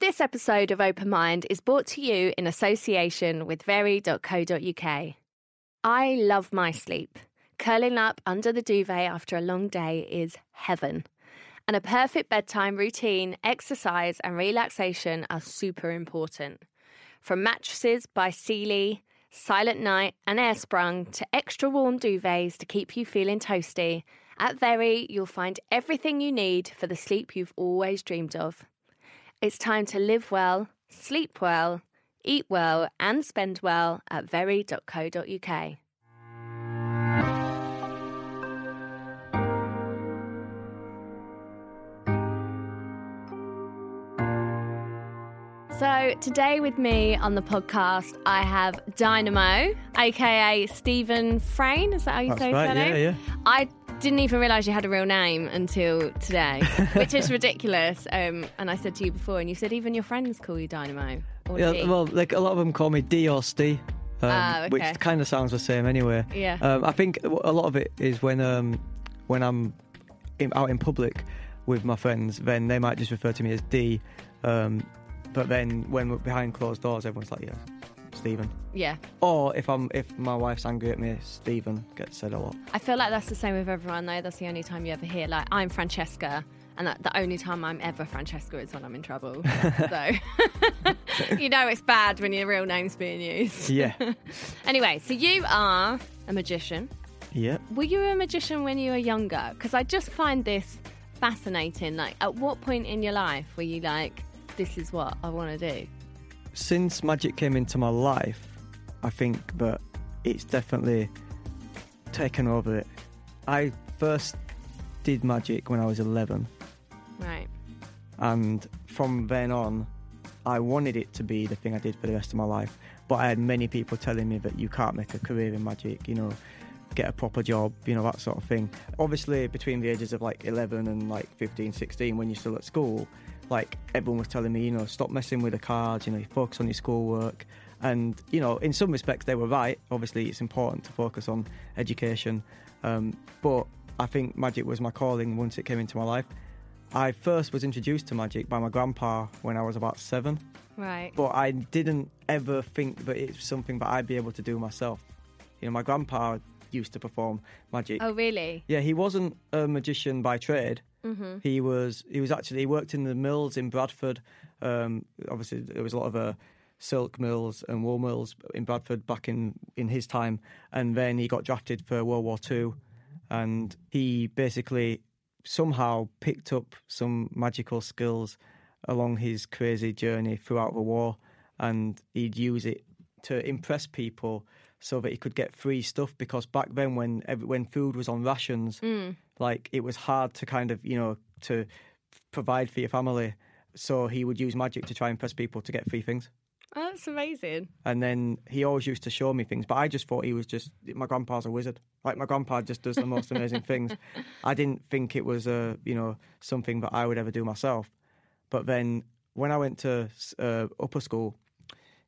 This episode of Open Mind is brought to you in association with very.co.uk. I love my sleep. Curling up under the duvet after a long day is heaven. And a perfect bedtime routine, exercise, and relaxation are super important. From mattresses by Sealy, Silentnight, and Airsprung to extra warm duvets to keep you feeling toasty, at Very you'll find everything you need for the sleep you've always dreamed of. It's time to live well, sleep well, eat well, and spend well at very.co.uk. So, today with me on the podcast, I have Dynamo, aka Stephen Frayne. Is that how you That's say right, his yeah, name? yeah. I didn't even realise you had a real name until today, which is ridiculous. Um, and I said to you before, and you said even your friends call you Dynamo. Yeah, D. well, like a lot of them call me D or Steve, um, Ah, which kind of sounds the same anyway. Yeah. Um, I think a lot of it is when um, when I'm in, out in public with my friends, then they might just refer to me as D. Um, but then when we're behind closed doors, everyone's like, "Yeah, Stephen." yeah. Or if I'm if my wife's angry at me, Stephen gets said a lot. I feel like that's the same with everyone, though. That's the only time you ever hear, like, I'm Francesca. And that, the only time I'm ever Francesca is when I'm in trouble. so, you know it's bad when your real name's being used. Yeah. Anyway, so you are a magician. yeah. Were you a magician when you were younger? Because I just find this fascinating. Like, at what point in your life were you like, this is what I want to do? Since magic came into my life, I think that it's definitely taken over it. I first did magic when I was 11, Right. and from then on, I wanted it to be the thing I did for the rest of my life. But I had many people telling me that you can't make a career in magic, you know, get a proper job, you know, that sort of thing. Obviously, between the ages of like 11 and like 15, 16, when you're still at school, like everyone was telling me, you know, stop messing with the cards, you know, focus on your schoolwork. And, you know, in some respects, they were right. Obviously, it's important to focus on education. Um, but I think magic was my calling once it came into my life. I first was introduced to magic by my grandpa when I was about seven Right. but I didn't ever think that it's something that I'd be able to do myself. You know, my grandpa used to perform magic. Oh, really? Yeah, he wasn't a magician by trade. Mm-hmm. He was. He was actually. He worked in the mills in Bradford. Um, obviously, there was a lot of uh, silk mills and wool mills in Bradford back in in his time. And then he got drafted for World War Two, and he basically somehow picked up some magical skills along his crazy journey throughout the war, and he'd use it to impress people so that he could get free stuff. Because back then, when when food was on rations, Mm. Like it was hard to kind of you know to provide for your family. So he would use magic to try and impress people to get free things. Oh, that's amazing. And then he always used to show me things, but I just thought he was just my grandpa's a wizard. Like my grandpa just does the most amazing things. I didn't think it was a you know something that I would ever do myself. But then when I went to uh, upper school,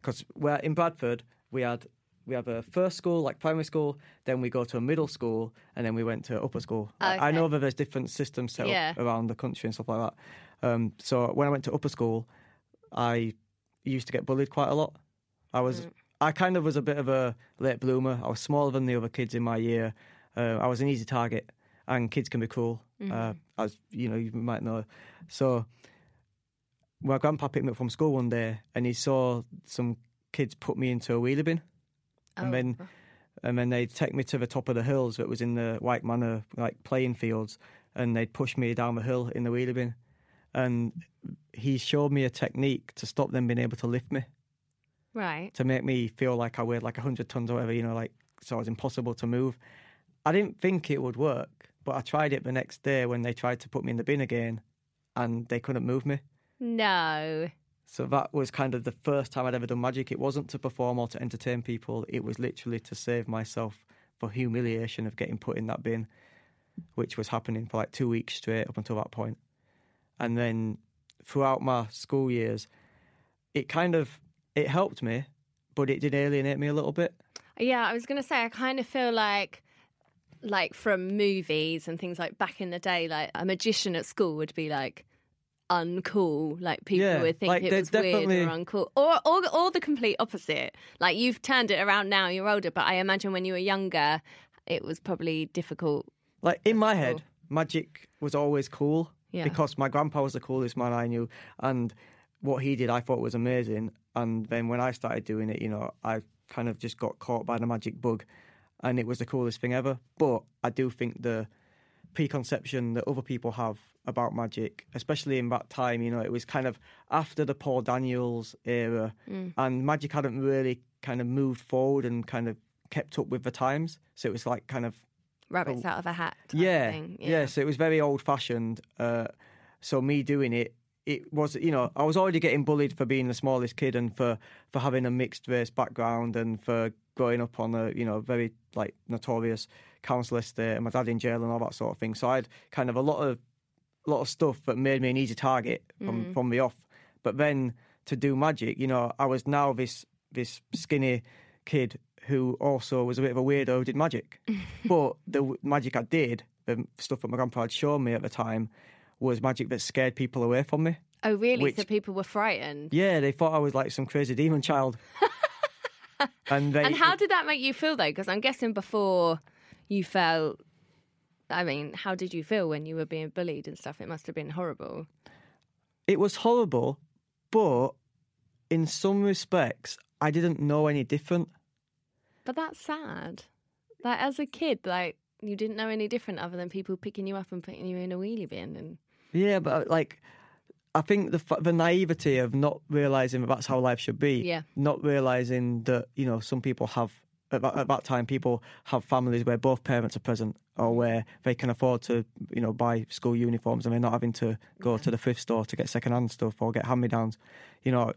because we're in Bradford, we had we have a first school like primary school, then we go to a middle school, and then we went to upper school. I- I know that there's different systems set Yeah. up around the country and stuff like that. Um, so when I went to upper school, I used to get bullied quite a lot. I was I kind of was a bit of a late bloomer. I was smaller than the other kids in my year. Uh, I was an easy target, and kids can be cruel, uh, as you know you might know. So my grandpa picked me up from school one day, and he saw some kids put me into a wheelie bin, and Oh. then and then they'd take me to the top of the hills that was in the White Manor like playing fields, and they'd push me down the hill in the wheelie bin, and he showed me a technique to stop them being able to lift me Right. to make me feel like I weighed like 100 tons or whatever, you know, like, so it was impossible to move. I didn't think it would work, but I tried it the next day when they tried to put me in the bin again and they couldn't move me. No. So that was kind of the first time I'd ever done magic. It wasn't to perform or to entertain people. It was literally to save myself for humiliation of getting put in that bin, which was happening for like two weeks straight up until that point. And then throughout my school years, it kind of it helped me, but it did alienate me a little bit. Yeah, I was going to say, I kind of feel like, like from movies and things like back in the day, like a magician at school would be like uncool. Like people Yeah, would think like, it was weird or uncool, or, or or the complete opposite. Like you've turned it around now. You're older, but I imagine when you were younger, it was probably difficult. Like in my head, magic was always cool Yeah. because my grandpa was the coolest man I knew, and what he did I thought was amazing. And then when I started doing it, you know, I kind of just got caught by the magic bug, and it was the coolest thing ever. But I do think the preconception that other people have about magic, especially in that time, you know, it was kind of after the Paul Daniels era, Mm. and magic hadn't really kind of moved forward and kind of kept up with the times. So it was like kind of Rabbits Oh. out of a hat. type yeah, thing. yeah. So it was very old fashioned. Uh, so me doing it, it was you know I was already getting bullied for being the smallest kid and for for having a mixed race background and for growing up on a you know very like notorious council estate and my dad in jail and all that sort of thing. So I had kind of a lot of a lot of stuff that made me an easy target from Mm. from the off. But then to do magic, you know, I was now this this skinny kid who also was a bit of a weirdo who did magic. but the magic I did, the stuff that my grandpa had shown me at the time, was magic that scared people away from me. Oh, really? Which- so people were frightened. Yeah, they thought I was like some crazy demon child. and they, And how did that make you feel though? Because I'm guessing before you felt. I mean, how did you feel when you were being bullied and stuff? It must have been horrible. it was horrible, but in some respects, I didn't know any different. But that's sad. Like as a kid, like you didn't know any different other than people picking you up and putting you in a wheelie bin. And Yeah, but like, I think the the naivety of not realizing that that's how life should be. Yeah. Not realizing that you know some people have at that, at that time people have families where both parents are present or mm. where they can afford to you know buy school uniforms and they're not having to go to the thrift store to get second hand stuff or get hand me downs. You know.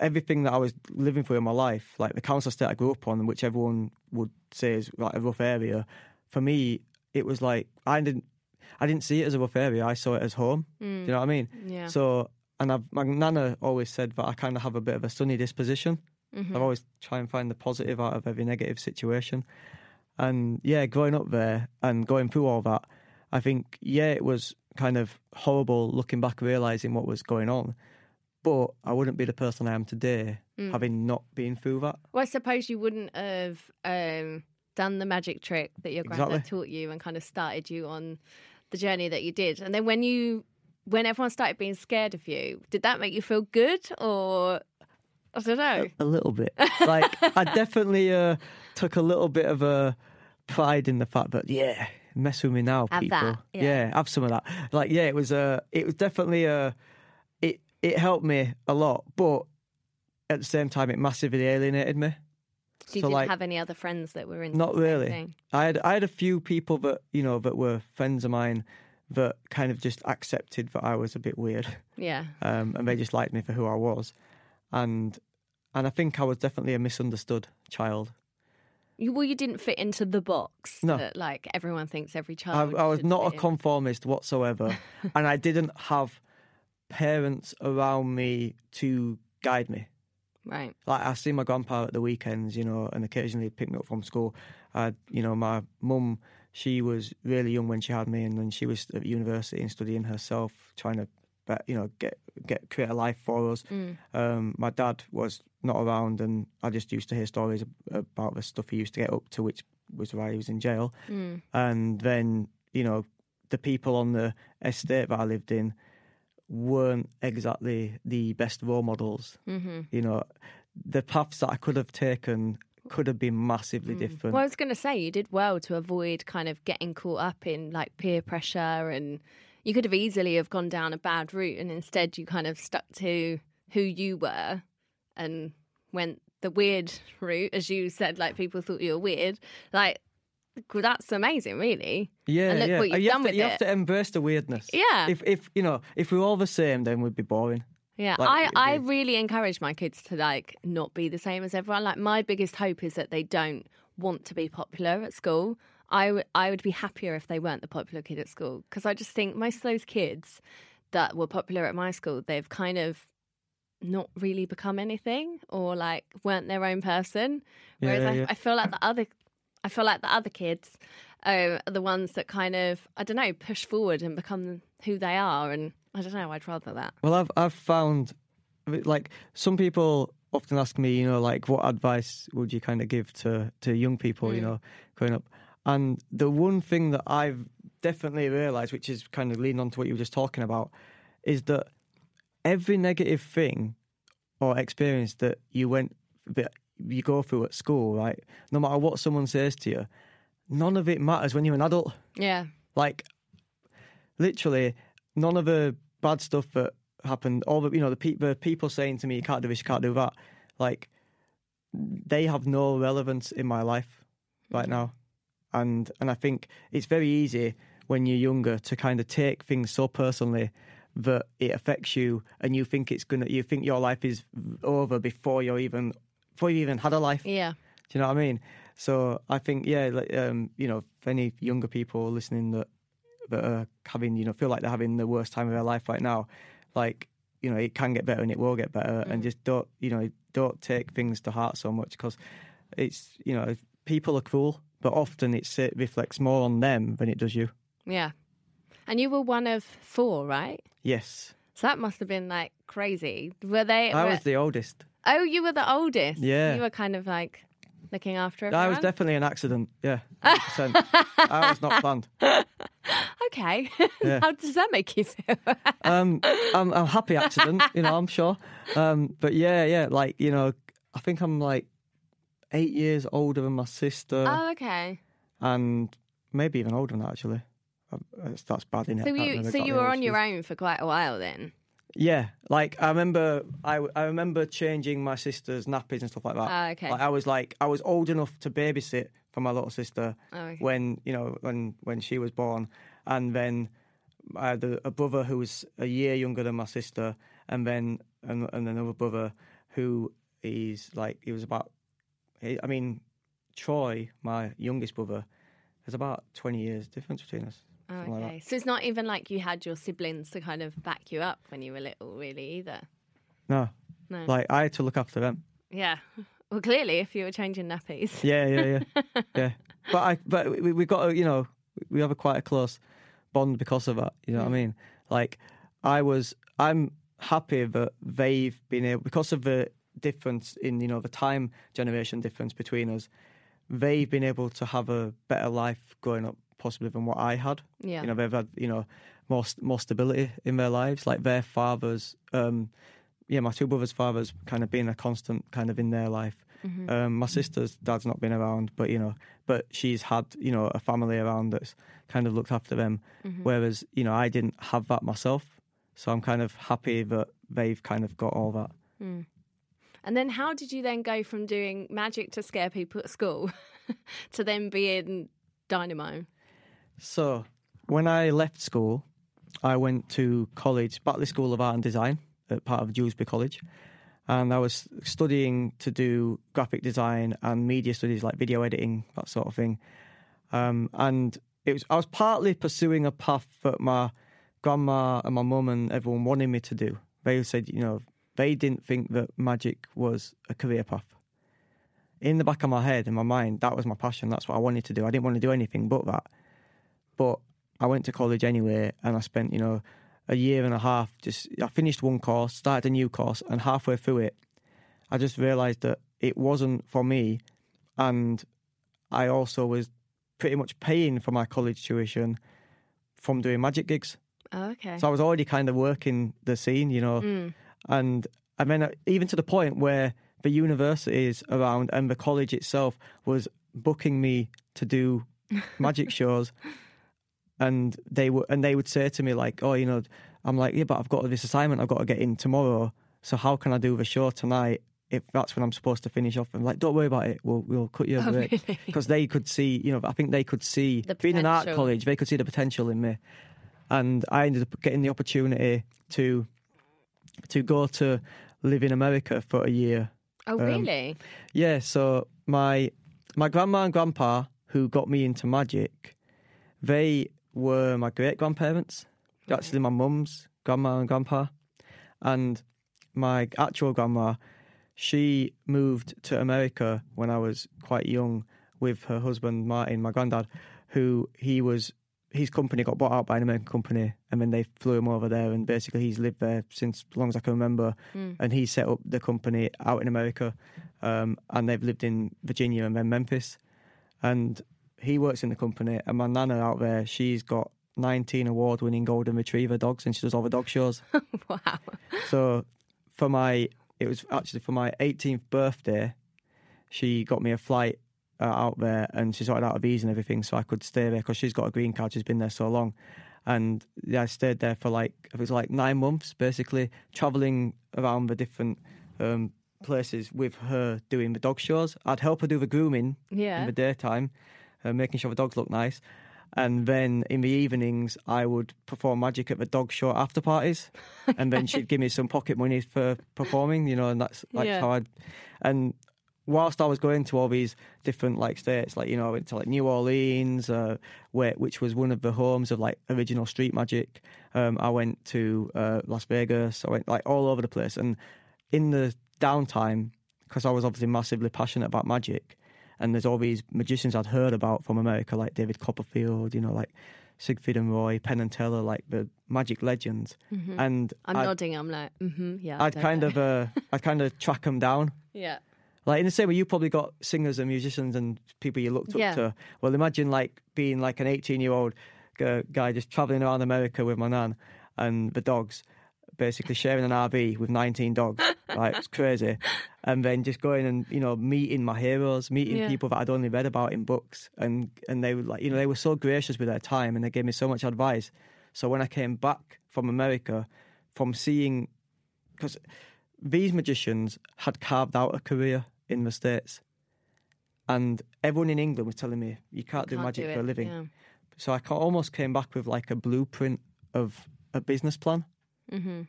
Everything that I was living through in my life, like the council estate I grew up on, which everyone would say is like a rough area, for me, it was like I didn't, I didn't see it as a rough area. I saw it as home. Do mm. you know what I mean? yeah, So, and I've, my nana always said that I kind of have a bit of a sunny disposition. Mm-hmm. I've always try and find the positive out of every negative situation. And yeah, growing up there and going through all that, I think, yeah, it was kind of horrible looking back, realizing what was going on. But I wouldn't be the person I am today Mm. having not been through that. well, I suppose you wouldn't have um, done the magic trick that your granddad Exactly. taught you and kind of started you on the journey that you did. And then when you, when everyone started being scared of you, did that make you feel good or I don't know? A little bit. Like I definitely uh, took a little bit of a pride in the fact that yeah, mess with me now, Have people. that, yeah. have some of that. Like yeah, it was uh, it was definitely uh, it it helped me a lot, but at the same time, it massively alienated me. So you So, didn't like, have any other friends that were in Not really. thing? I had I had a few people that you know that were friends of mine that kind of just accepted that I was a bit weird. Yeah. um, and they just liked me for who I was, and and I think I was definitely a misunderstood child. You, well, you didn't fit into the box No. that like everyone thinks every child. I was should not a in. conformist whatsoever, and I didn't have parents around me to guide me. right. Like I see my grandpa at the weekends, you know, and occasionally pick me up from school. I, you know, my mum, she was really young when she had me, and then she was at university and studying herself, trying to, bet- you know, get get create a life for us. Mm. Um, my dad was not around, and I just used to hear stories about the stuff he used to get up to, which was why he was in jail. Mm. And then, you know, the people on the estate that I lived in weren't exactly the best role models. hmm You know, the paths that I could have taken could have been massively different. Well, I was going to say you did well to avoid kind of getting caught up in like peer pressure, and you could have easily have gone down a bad route, and instead you kind of stuck to who you were and went the weird route, as you said. Like people thought you were weird. Like well, that's amazing, really. yeah, and look yeah. what you've you done to, with you it. have to embrace the weirdness. Yeah. If if you know, if we we're all the same, then we'd be boring. Yeah, Like, I, I really encourage my kids to like not be the same as everyone. Like my biggest hope is that they don't want to be popular at school. I would I would be happier if they weren't the popular kid at school because I just think most of those kids that were popular at my school, they've kind of not really become anything or like weren't their own person. Yeah, Whereas yeah, I, yeah. I feel like the other I feel like the other kids um, are the ones that kind of I don't know push forward and become who they are. And I don't know. I'd rather that. Well, I've I've found like some people often ask me, you know, like what advice would you kind of give to to young people, you know, growing up. And the one thing that I've definitely realised, which is kind of leaning on to what you were just talking about, is that every negative thing or experience that you went that you go through at school, right? No matter what someone says to you, none of it matters when you're an adult. Yeah. Like, literally, none of the bad stuff that happened, all the you know the, pe- the people saying to me, "You can't do this, you can't do that," like they have no relevance in my life right mm. now, and and I think it's very easy when you're younger to kind of take things so personally that it affects you, and you think it's gonna, you think your life is over before you're even before you even had a life. Yeah. Do you know what I mean? So I think, yeah, like, um, you know, if any younger people listening that that are having, you know, feel like they're having the worst time of their life right now, like, you know, it can get better and it will get better, and just don't, you know, don't take things to heart so much because it's, you know, people are cruel, but often it's, it reflects more on them than it does you. Yeah. And you were one of four, right? Yes, So that must have been like crazy. Were they? I were- was the oldest. oh, you were the oldest. Yeah. You were kind of like looking after I was definitely an accident. Yeah, 100%. I was not planned. okay. Yeah. How does that make you feel? um, I'm, I'm happy accident, you know, I'm sure. Um, but yeah, yeah, like you know, I think I'm like eight years older than my sister, oh, okay. and maybe even older than that actually. Um, That's, that's bad, innit? So you, so you were on your own for quite a while then. Yeah, like I remember, I, I remember changing my sister's nappies and stuff like that. Ah, okay. Like, I was like, I was old enough to babysit for my little sister Oh, okay. when you know when when she was born, and then I had a, a brother who was a year younger than my sister, and then and, and another brother who is like he was about, I mean, Troy, my youngest brother, there's about twenty years difference between us. Oh, something like okay. So it's not even like you had your siblings to kind of back you up when you were little, really, either. No, No. like I had to look after them. Yeah. Well, clearly, if you were changing nappies. Yeah, yeah, yeah, yeah. But I, but we we got a, you know we have a quite a close bond because of that. You know what I mm. mean? Like I was, I'm happy that they've been able because of the difference in you know the time generation difference between us. They've been able to have a better life growing up possibly than what I had. Yeah. You know they've had you know more more stability in their lives. Like their fathers, um, yeah, my two brothers' fathers kind of been a constant kind of in their life. Um, my sister's dad's not been around, but you know, but she's had you know a family around that's kind of looked after them. Whereas you know I didn't have that myself, so I'm kind of happy that they've kind of got all that. And then how did you then go from doing magic to scare people at school to then being Dynamo? So when I left school, I went to college, Batley School of Art and Design, at part of Dewsbury College, and I was studying to do graphic design and media studies like video editing, that sort of thing. Um, and it was I was partly pursuing a path that my grandma and my mum and everyone wanted me to do. They said, you know, they didn't think that magic was a career path. In the back of my head, in my mind, that was my passion. That's what I wanted to do. I didn't want to do anything but that. But I went to college anyway, and I spent, you know, a year and a half. Just I finished one course, started a new course, and halfway through it, I just realised that it wasn't for me, and I also was pretty much paying for my college tuition from doing magic gigs. Oh, okay. So I was already kind of working the scene, you know, Mm. And I mean, uh, even to the point where the universities around and the college itself was booking me to do magic shows, and they would and they would say to me like, "Oh, you know," I'm like, "Yeah, but I've got this assignment I've got to get in tomorrow. So how can I do the show tonight?" If that's when I'm supposed to finish off, I'm like, don't worry about it. We'll we'll cut you a Oh, break really? because they could see, you know, I think they could see The being an art college, they could see the potential in me, and I ended up getting the opportunity to to go to live in America for a year. Oh, Um, really? Yeah, so my my grandma and grandpa who got me into magic, they were my great grandparents. Actually, my mum's grandma and grandpa, and my actual grandma, she moved to America when I was quite young with her husband Martin, my granddad, who he was. His company got bought out by an American company, and then they flew him over there. And basically, he's lived there since as long as I can remember. And he set up the company out in America, um, and they've lived in Virginia and then Memphis. And he works in the company, and my nana out there, she's got 19 award-winning golden retriever dogs, and she does all the dog shows. wow. So for my, it was actually for my 18th birthday, she got me a flight uh, out there, and she sorted out a visa and everything, so I could stay there because she's got a green card. She's been there so long, and yeah, I stayed there for like it was like nine months, basically traveling around the different um, places with her doing the dog shows. I'd help her do the grooming Yeah. in the daytime, uh, making sure the dogs look nice. And then in the evenings, I would perform magic at the dog show after parties, and then she'd give me some pocket money for performing, you know, and that's like Yeah. how I'd. And whilst I was going to all these different like states, like you know, I went to like New Orleans, uh, where which was one of the homes of like original street magic. Um, I went to uh, Las Vegas. I went like all over the place, and in the downtime, because I was obviously massively passionate about magic, and there's all these magicians I'd heard about from America, like David Copperfield, you know, like Siegfried and Roy, Penn and Teller, like the magic legends. And I'm I'd, nodding. I'm like, mm-hmm. Yeah. I'd kind know. of, uh, I'd kind of track them down. Yeah. Like in the same way, you probably got singers and musicians and people you looked Yeah. up to. Well, imagine like being like an 18 year old guy just traveling around America with my nan and the dogs, basically sharing an RV with 19 dogs. Like it's crazy, and then just going and you know meeting my heroes, meeting Yeah. people that I'd only read about in books, and and they were like you know they were so gracious with their time and they gave me so much advice. So when I came back from America, from seeing because these magicians had carved out a career in the States. And everyone in England was telling me, you can't, do Can't magic do for a living. yeah. So I almost came back with like a blueprint of a business plan. Mm-hmm.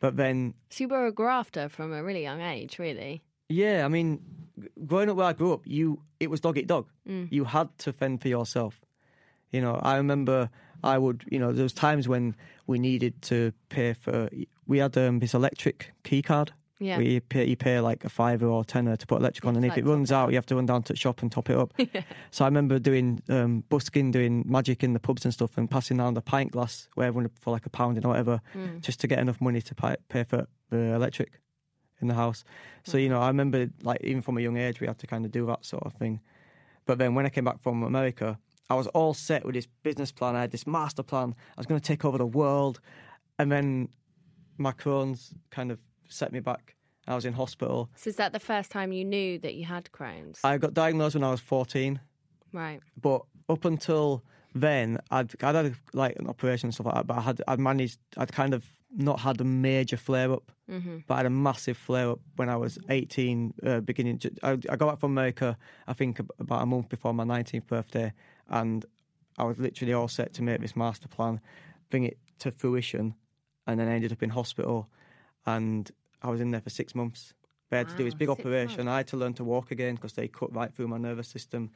But then, So you were a grafter from a really young age, really. yeah, I mean, growing up where I grew up, you it was dog eat dog. You had to fend for yourself. You know, I remember I would, you know, there was times when we needed to pay for. We had um, this electric key card. Yeah. Where you pay, you pay like a fiver or tenner to put electric on, and if it runs out, you have to run down to the shop and top it up. yeah. So I remember doing um, busking, doing magic in the pubs and stuff, and passing down the pint glass where everyone for like a pound or whatever, just to get enough money to pay, pay for the electric in the house. So you know, I remember like even from a young age, we had to kind of do that sort of thing. But then when I came back from America, I was all set with this business plan. I had this master plan. I was going to take over the world, and then my Crohn's kind of set me back. I was in hospital. So is that the first time you knew that you had Crohn's? I got diagnosed when I was 14. right. but up until then, I'd I'd had like an operation and stuff like that, but I had I'd managed I'd kind of not had a major flare up, but I had a massive flare up when I was 18, uh, beginning. I, I got back from America, I think about a month before my 19th birthday, and I was literally all set to make this master plan, bring it to fruition, and then I ended up in hospital, and I was in there for six months. They had to do this big operation. months. I had to learn to walk again because they cut right through my nervous system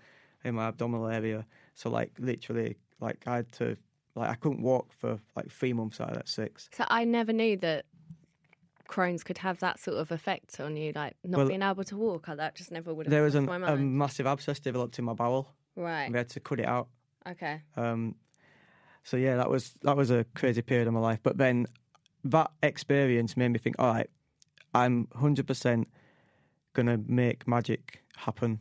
in my abdominal area. So like literally, like I had to, like I couldn't walk for like three months out of that six. So I never knew that Crohn's could have that sort of effect on you, like not Well, being able to walk. I- That just never would have There was an, a massive abscess developed in my bowel. right. And we had to cut it out. Okay. Um, so yeah, that was that was a crazy period of my life. But then that experience made me think, all right, I'm hundred percent gonna make magic happen.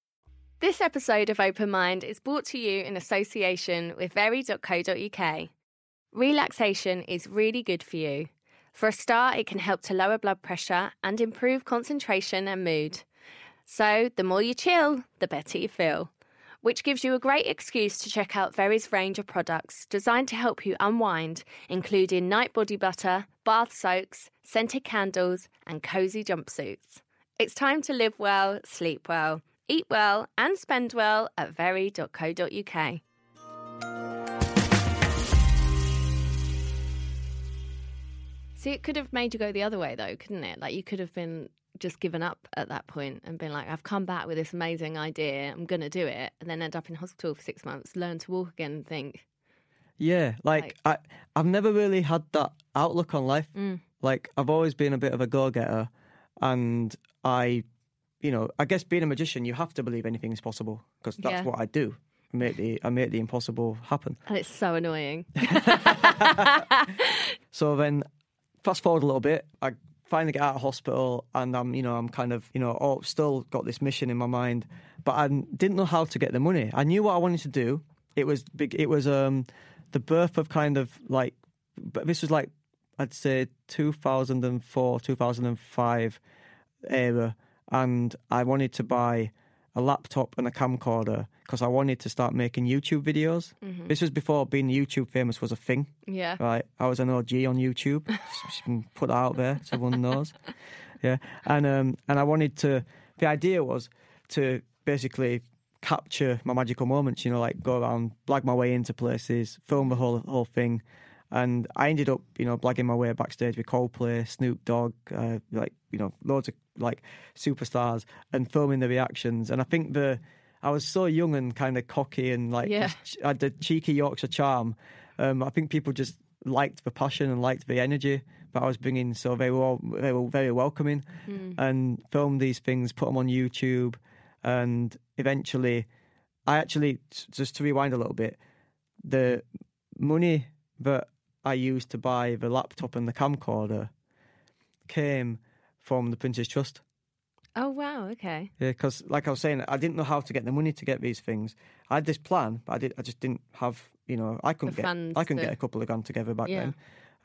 This episode of Open Mind is brought to you in association with very.co.uk. Relaxation is really good for you. For a start, it can help to lower blood pressure and improve concentration and mood. So, the more you chill, the better you feel. Which gives you a great excuse to check out Very's range of products designed to help you unwind, including night body butter, bath soaks, scented candles, and cozy jumpsuits. It's time to live well, sleep well, eat well, and spend well at very.co.uk. See, it could have made you go the other way, though, couldn't it? Like, you could have been just given up at that point and been like, I've come back with this amazing idea, I'm going to do it, and then end up in hospital for six months, learn to walk again, and think, Yeah, like, I, I've never really had that outlook on life. Mm. Like I've always been a bit of a go-getter, and I, you know, I guess being a magician, you have to believe anything is possible because that's Yeah. what I do. I make the I make the impossible happen. and it's so annoying. So then, fast forward a little bit, I finally get out of hospital, and I'm, you know, I'm kind of, you know, oh, still got this mission in my mind, but I didn't know how to get the money. I knew what I wanted to do. It was big. It was um, the birth of kind of like, but this was like, I'd say 2004, 2005 era, and I wanted to buy a laptop and a camcorder because I wanted to start making YouTube videos. This was before being YouTube famous was a thing. Yeah. Right, I was an OG on YouTube. Put that out there so everyone knows. Yeah, and um, and I wanted to. The idea was to basically capture my magical moments. You know, like go around, blag my way into places, film the whole whole thing. And I ended up, you know, blagging my way backstage with Coldplay, Snoop Dogg, uh, like you know, loads of like superstars, and filming the reactions. And I think the I was so young and kind of cocky and like Yeah. I had the cheeky Yorkshire charm. Um, I think people just liked the passion and liked the energy that I was bringing. So they were all, they were very welcoming and filmed these things, put them on YouTube, and eventually, I actually just to rewind a little bit, the money that I used to buy the laptop and the camcorder came from the Prince's Trust. Oh, wow. Okay. Yeah, because like I was saying, I didn't know how to get the money to get these things. I had this plan, but I did. I just didn't have. You know, I couldn't The get. I couldn't get a couple of grand together back Yeah. then.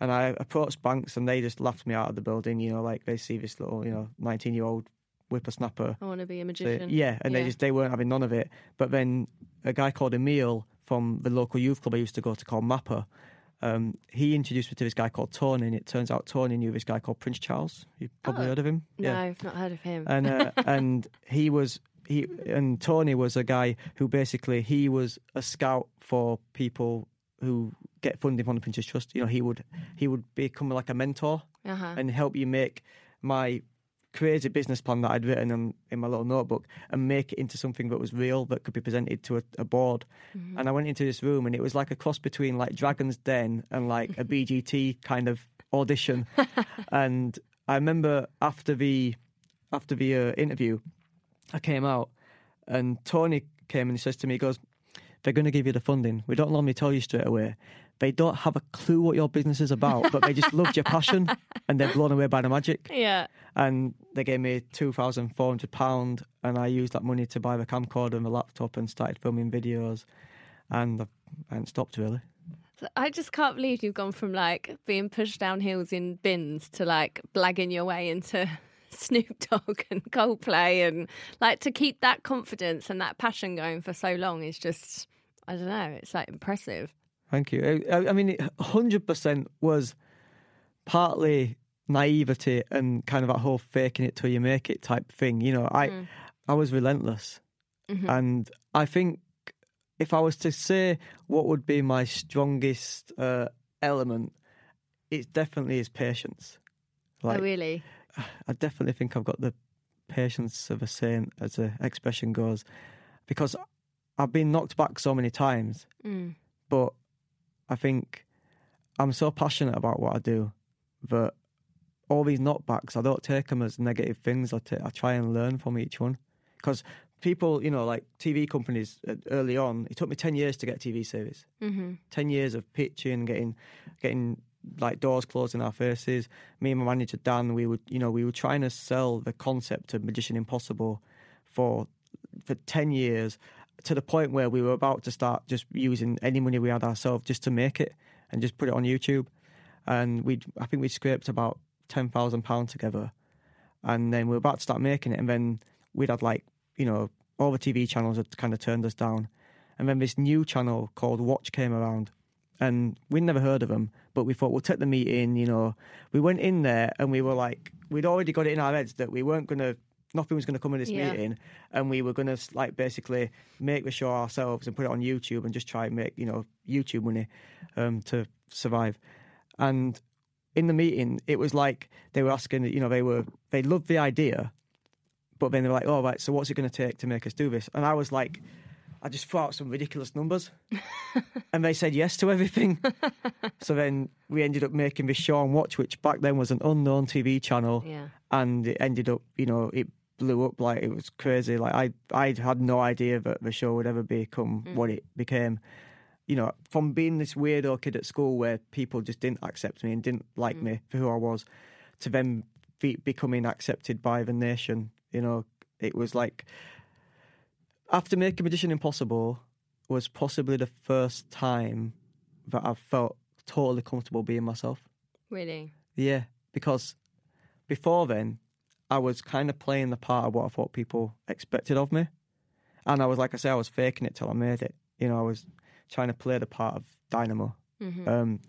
And I approached banks, and they just laughed me out of the building. You know, like they see this little, you know, nineteen-year-old whippersnapper. I want to be a magician. yeah, and they just they weren't having none of it. But then a guy called Emil from the local youth club I used to go to called Mapper. Um, he introduced me to this guy called Tony, and it turns out Tony knew this guy called Prince Charles. You've probably Oh. heard of him. No, I've not heard of him. and uh, and he was he and Tony was a guy who basically he was a scout for people who get funding from the Prince's Trust. You know, he would he would become like a mentor uh-huh. and help you make my crazy business plan that I'd written in, in my little notebook and make it into something that was real that could be presented to a, a board. And I went into this room and it was like a cross between like Dragon's Den and like a BGT kind of audition. and I remember after the after the uh, interview, I came out and Tony came and he says to me, he goes, they're going to give you the funding. We don't normally tell you straight away. They don't have a clue what your business is about, but they just loved your passion and they're blown away by the magic. yeah. And they gave me two thousand four hundred pound, and I used that money to buy the camcorder and the laptop and started filming videos. And I hadn't stopped really. I just can't believe you've gone from like being pushed down hills in bins to like blagging your way into Snoop Dogg and Coldplay and like to keep that confidence and that passion going for so long is just I don't know, it's like impressive. Thank you. I, I mean, hundred percent was partly naivety and kind of that whole faking it till you make it type thing. You know, I I was relentless, and I think if I was to say what would be my strongest uh, element, it definitely is patience. Like oh really? I definitely think I've got the patience of a saint, as the expression goes, because I've been knocked back so many times. Mm. But I think I'm so passionate about what I do that all these knockbacks, I don't take them as negative things. I, try and learn from each one. Because people, you know, like TV companies uh, early on, it took me 10 years to get a TV series. hmm 10 years of pitching, getting, getting like doors closed in our faces. Me and my manager Dan, we would, you know, we were trying to sell the concept of Magician Impossible for for ten years to the point where we were about to start just using any money we had ourselves just to make it and just put it on YouTube. And we, I think we scraped about ten thousand pounds together, and then we were about to start making it, and then we'd had like you know all the TV channels had kind of turned us down, and then this new channel called Watch came around, and we'd never heard of them, but we thought we'll take the meeting. You know, we went in there and we were like, we'd already got it in our heads that we weren't going to, nothing was going to come in this Yeah. meeting, and we were going to like basically make the show ourselves and put it on YouTube and just try and make you know YouTube money um, to survive. And in the meeting, it was like they were asking, you know, they were they loved the idea, but then they were like, "Oh, right, so what's it going to take to make us do this?" And I was like, I just threw out some ridiculous numbers, and they said yes to everything. so then we ended up making this show on Watch, which back then was an unknown TV channel, Yeah. and it ended up, you know, it blew up like it was crazy. Like I, I had no idea that the show would ever become mm. what it became. You know, from being this weirdo kid at school where people just didn't accept me and didn't like mm. me for who I was, to then be, becoming accepted by the nation. You know, it was like after making Magician Impossible was possibly the first time that I felt totally comfortable being myself. Really? Yeah, because before then, I was kind of playing the part of what I thought people expected of me. And I was, like I say, I was faking it till I made it. You know, I was trying to play the part of Dynamo. Um,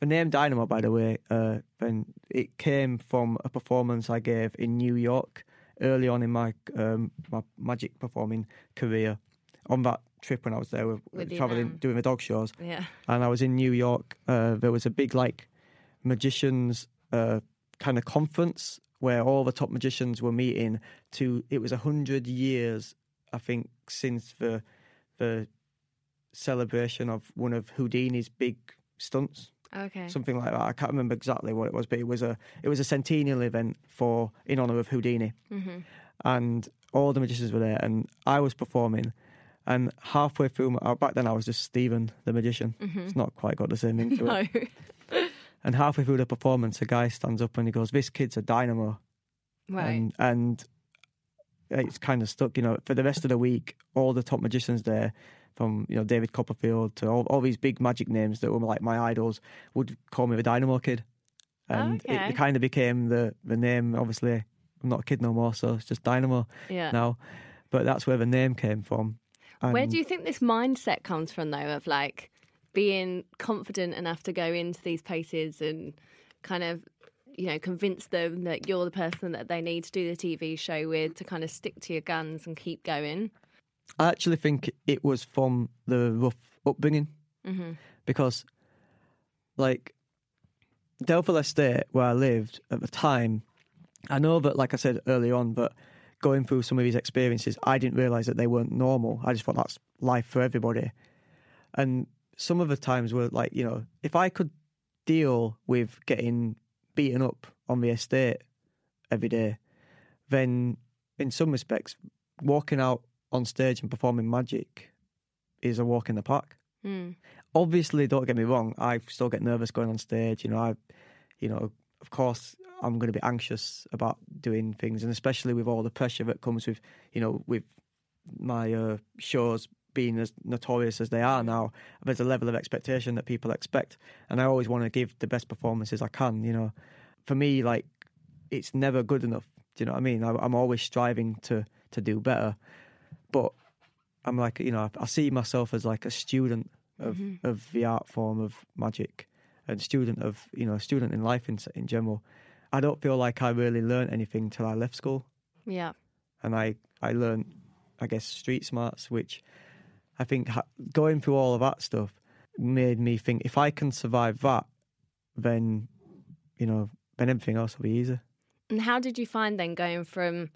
the name Dynamo, by the way, uh, then it came from a performance I gave in New York early on in my um, my magic performing career. On that trip when I was there, with, With traveling, doing the dog shows, Yeah. and I was in New York. Uh, there was a big like magicians uh, kind of conference where all the top magicians were meeting. To it was a hundred years, I think, since the the celebration of one of Houdini's big stunts, Okay. something like that. I can't remember exactly what it was, but it was a it was a centennial event for in honor of Houdini, hmm and all the magicians were there, and I was performing. And halfway through, my, uh, back then I was just Stephen the magician. It's not quite got the same ring to it. And halfway through the performance, a guy stands up and he goes, "This kid's a dynamo," right. and and it's kind of stuck. You know, for the rest of the week, all the top magicians there, from you know David Copperfield to all, all these big magic names that were like my idols, would call me the Dynamo Kid, and Okay. it, it kind of became the the name. Obviously, I'm not a kid no more, so it's just Dynamo yeah. now. But that's where the name came from. Where do you think this mindset comes from, though, of like being confident enough to go into these places and kind of, you know, convince them that you're the person that they need to do the TV show with to kind of stick to your guns and keep going? I actually think it was from the rough upbringing hmm because, like, Delph Hill Estate, where I lived at the time, I know that, like I said earlier on, but going through some of these experiences, I didn't realise that they weren't normal. I just thought that's life for everybody. And some of the times were like, you know, if I could deal with getting beaten up on the estate every day, then in some respects, walking out on stage and performing magic is a walk in the park. Mm. Obviously, don't get me wrong, I still get nervous going on stage. You know, I, you know, of course, I'm going to be anxious about doing things, and especially with all the pressure that comes with, you know, with my uh, shows being as notorious as they are now. There's a level of expectation that people expect, and I always want to give the best performances I can. You know, for me, like it's never good enough. Do you know what I mean? I, I'm always striving to to do better, but I'm like, you know, I, I see myself as like a student of mm-hmm. of the art form of magic, and student of you know, student in life in in general. I don't feel like I really learned anything till I left school, Yeah. and I I learned, I guess, street smarts, which I think ha- going through all of that stuff made me think if I can survive that, then you know, then everything else will be easier. And how did you find then going from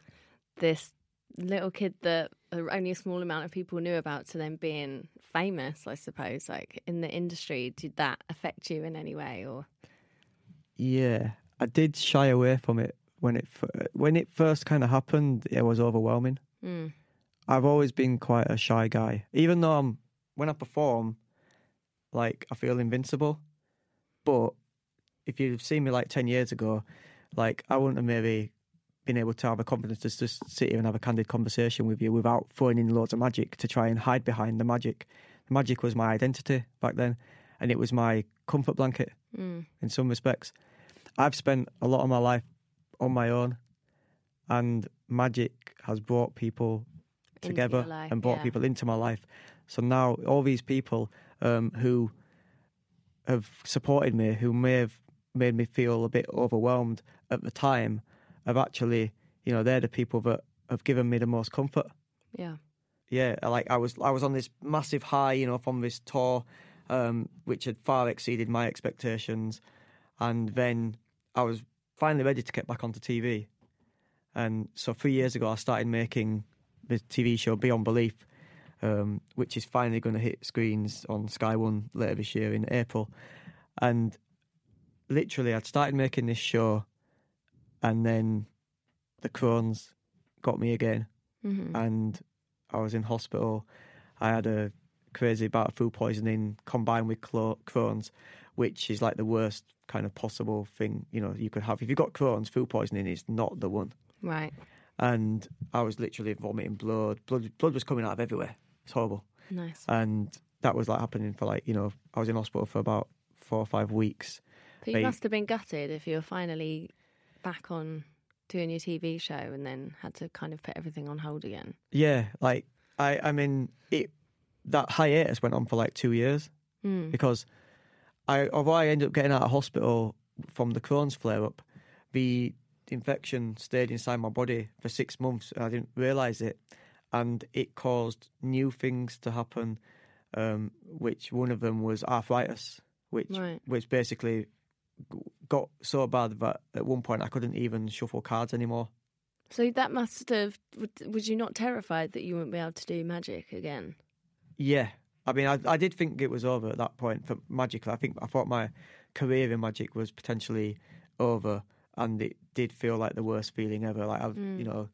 this little kid that only a small amount of people knew about to then being famous, I suppose, like in the industry? Did that affect you in any way or? Yeah, I did shy away from it when it when it first kind of happened. It was overwhelming. Mm. I've always been quite a shy guy, even though I'm when I perform, like I feel invincible. But if you'd seen me like ten years ago, like I wouldn't have maybe been able to have a confidence to just sit here and have a candid conversation with you without throwing in loads of magic to try and hide behind the magic. The magic was my identity back then, and it was my comfort blanket Mm. in some respects. I've spent a lot of my life on my own, and magic has brought people together life, and brought yeah. people into my life. So now all these people um, who have supported me, who may have made me feel a bit overwhelmed at the time, have actually, you know, they're the people that have given me the most comfort. Yeah. Yeah, like I was, I was on this massive high, you know, from this tour, um, which had far exceeded my expectations, and then I was finally ready to get back onto TV. And so three years ago, I started making the TV show Beyond Belief, um, which is finally going to hit screens on Sky One later this year in April. And literally, I'd started making this show, and then the Crohn's got me again, hmm and I was in hospital. I had a crazy bout of food poisoning combined with Crohn's, which is like the worst kind of possible thing you know you could have. If you've got Crohn's, food poisoning is not the one Right. and I was literally vomiting blood. Blood, blood was coming out of everywhere. It's horrible, Nice. and that was like happening for like you know I was in hospital for about four or five weeks. But you they- must have been gutted if you were finally back on doing your TV show and then had to kind of put everything on hold again. Yeah, like I, I mean, it that hiatus went on for like two years Mm. because I, although I ended up getting out of hospital from the Crohn's flare up, the infection stayed inside my body for six months and I didn't realize it, and it caused new things to happen. Um, which one of them was arthritis, which Right. which basically got so bad that at one point I couldn't even shuffle cards anymore. So that must have. Was you not terrified that you wouldn't be able to do magic again? Yeah, I mean, I, I did think it was over at that point for Magic. I think I thought my career in Magic was potentially over, and it did feel like the worst feeling ever. Like I, hmm. you know,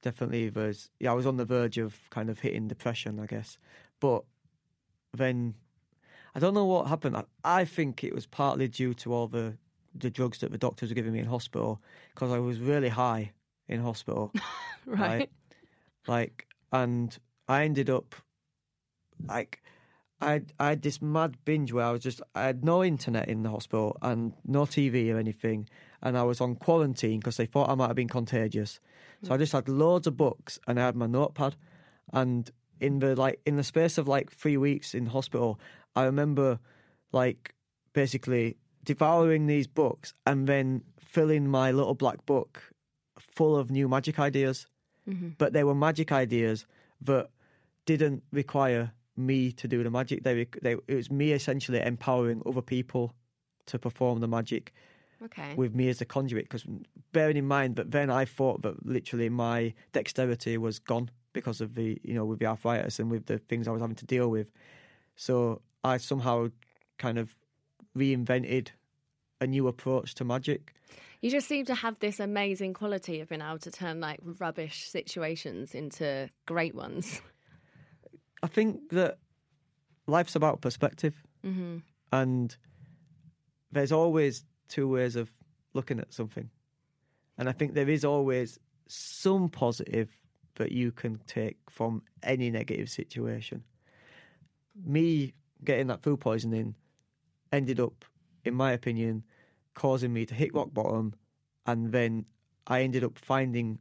definitely was. Yeah, I was on the verge of kind of hitting depression, I guess. But then I don't know what happened. I, I think it was partly due to all the the drugs that the doctors were giving me in hospital because I was really high in hospital. Right. Like, and I ended up like I I had this mad binge where I was just I had no internet in the hospital and no TV or anything, and I was on quarantine because they thought I might have been contagious. So I mm. just had loads of books and I had my notepad, and in the like in the space of like three weeks in hospital, I remember like basically devouring these books and then filling my little black book full of new magic ideas Mm-hmm. but they were magic ideas that didn't require me to do the magic. They, they it was me essentially empowering other people to perform the magic Okay. with me as the conduit. Because bearing in mind that then I thought that literally my dexterity was gone because of the you know with the arthritis and with the things I was having to deal with. So I somehow kind of reinvented a new approach to magic. You just seem to have this amazing quality of being able to turn like rubbish situations into great ones. I think that life's about perspective. Mm-hmm. and there's always two ways of looking at something and i think there is always some positive that you can take from any negative situation me getting that food poisoning ended up in my opinion causing me to hit rock bottom and then i ended up finding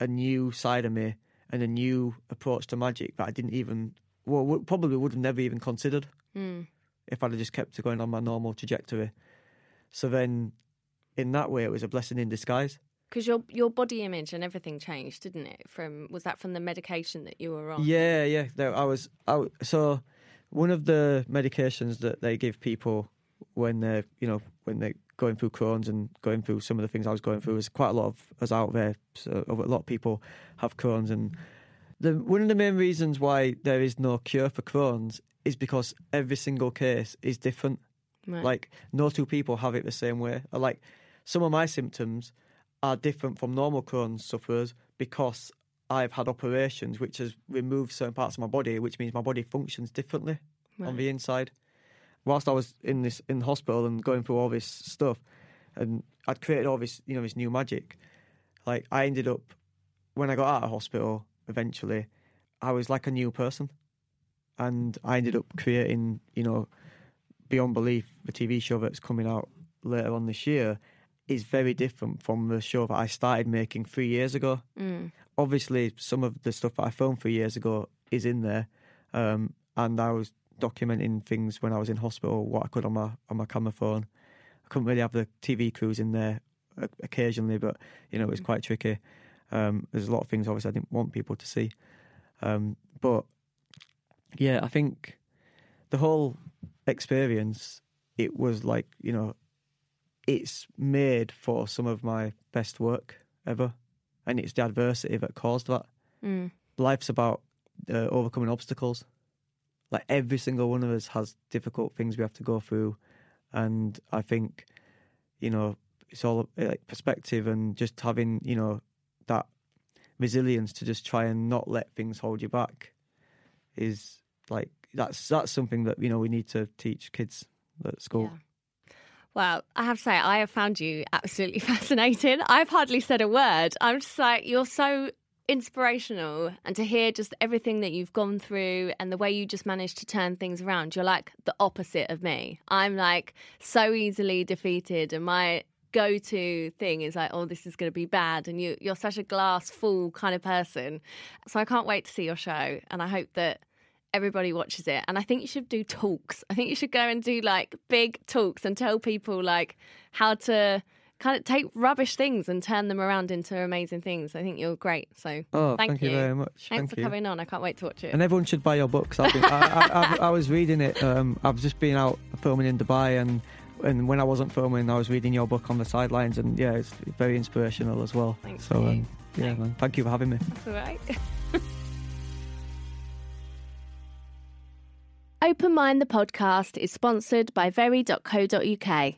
a new side of me and a new approach to magic that i didn't even well probably would have never even considered Mm. if I'd have just kept going on my normal trajectory. So then, in that way, it was a blessing in disguise. Because your your body image and everything changed, didn't it? From was that from the medication that you were on? Yeah, yeah. There, I was. I, so one of the medications that they give people when they're, you know, when they're going through Crohn's and going through some of the things I was going through is quite a lot of us out there. So a lot of people have Crohn's, and the one of the main reasons why there is no cure for Crohn's is because every single case is different. Right. Like no two people have it the same way. Like some of my symptoms are different from normal Crohn's sufferers because I've had operations which has removed certain parts of my body, which means my body functions differently on the inside. Whilst I was in this in the hospital and going through all this stuff, and I'd created all this you know this new magic, Like I ended up when I got out of hospital eventually, I was like a new person, and I ended up creating, you know, beyond belief, the TV show that's coming out later on this year is very different from the show that I started making three years ago. Mm. Obviously, some of the stuff that I filmed three years ago is in there, um, and I was documenting things when I was in hospital, what I could on my on my camera phone. I couldn't really have the TV crews in there occasionally, but you know it was quite tricky. Um, there's a lot of things obviously I didn't want people to see, um, but yeah, I think the whole experience it was like you know it's made for some of my best work ever, and it's the adversity that caused that. Mm. Life's about uh, overcoming obstacles. Like every single one of us has difficult things we have to go through, and I think, you know, it's all like perspective and just having you know that resilience to just try and not let things hold you back is like that's that's something that you know we need to teach kids at school. Yeah. Well, I have to say, I have found you absolutely fascinating. I've hardly said a word. I'm just like, you're so inspirational. And to hear just everything that you've gone through and the way you just managed to turn things around, you're like the opposite of me. I'm like so easily defeated. And my go to thing is like, oh, this is going to be bad. And you, you're such a glass full kind of person. So I can't wait to see your show. And I hope that everybody watches it and i think you should do talks i think you should go and do like big talks and tell people like how to kind of take rubbish things and turn them around into amazing things i think you're great so Oh, thank, thank, you. very much. thanks thank for you. coming on i can't wait to watch it And everyone should buy your books. I've been, I, I, I, I was reading it. Um, I've just been out filming in Dubai, and and when I wasn't filming, I was reading your book on the sidelines, and yeah, it's very inspirational as well. So um, yeah, man, thank you for having me. That's all right. Open Mind the podcast is sponsored by very.co.uk.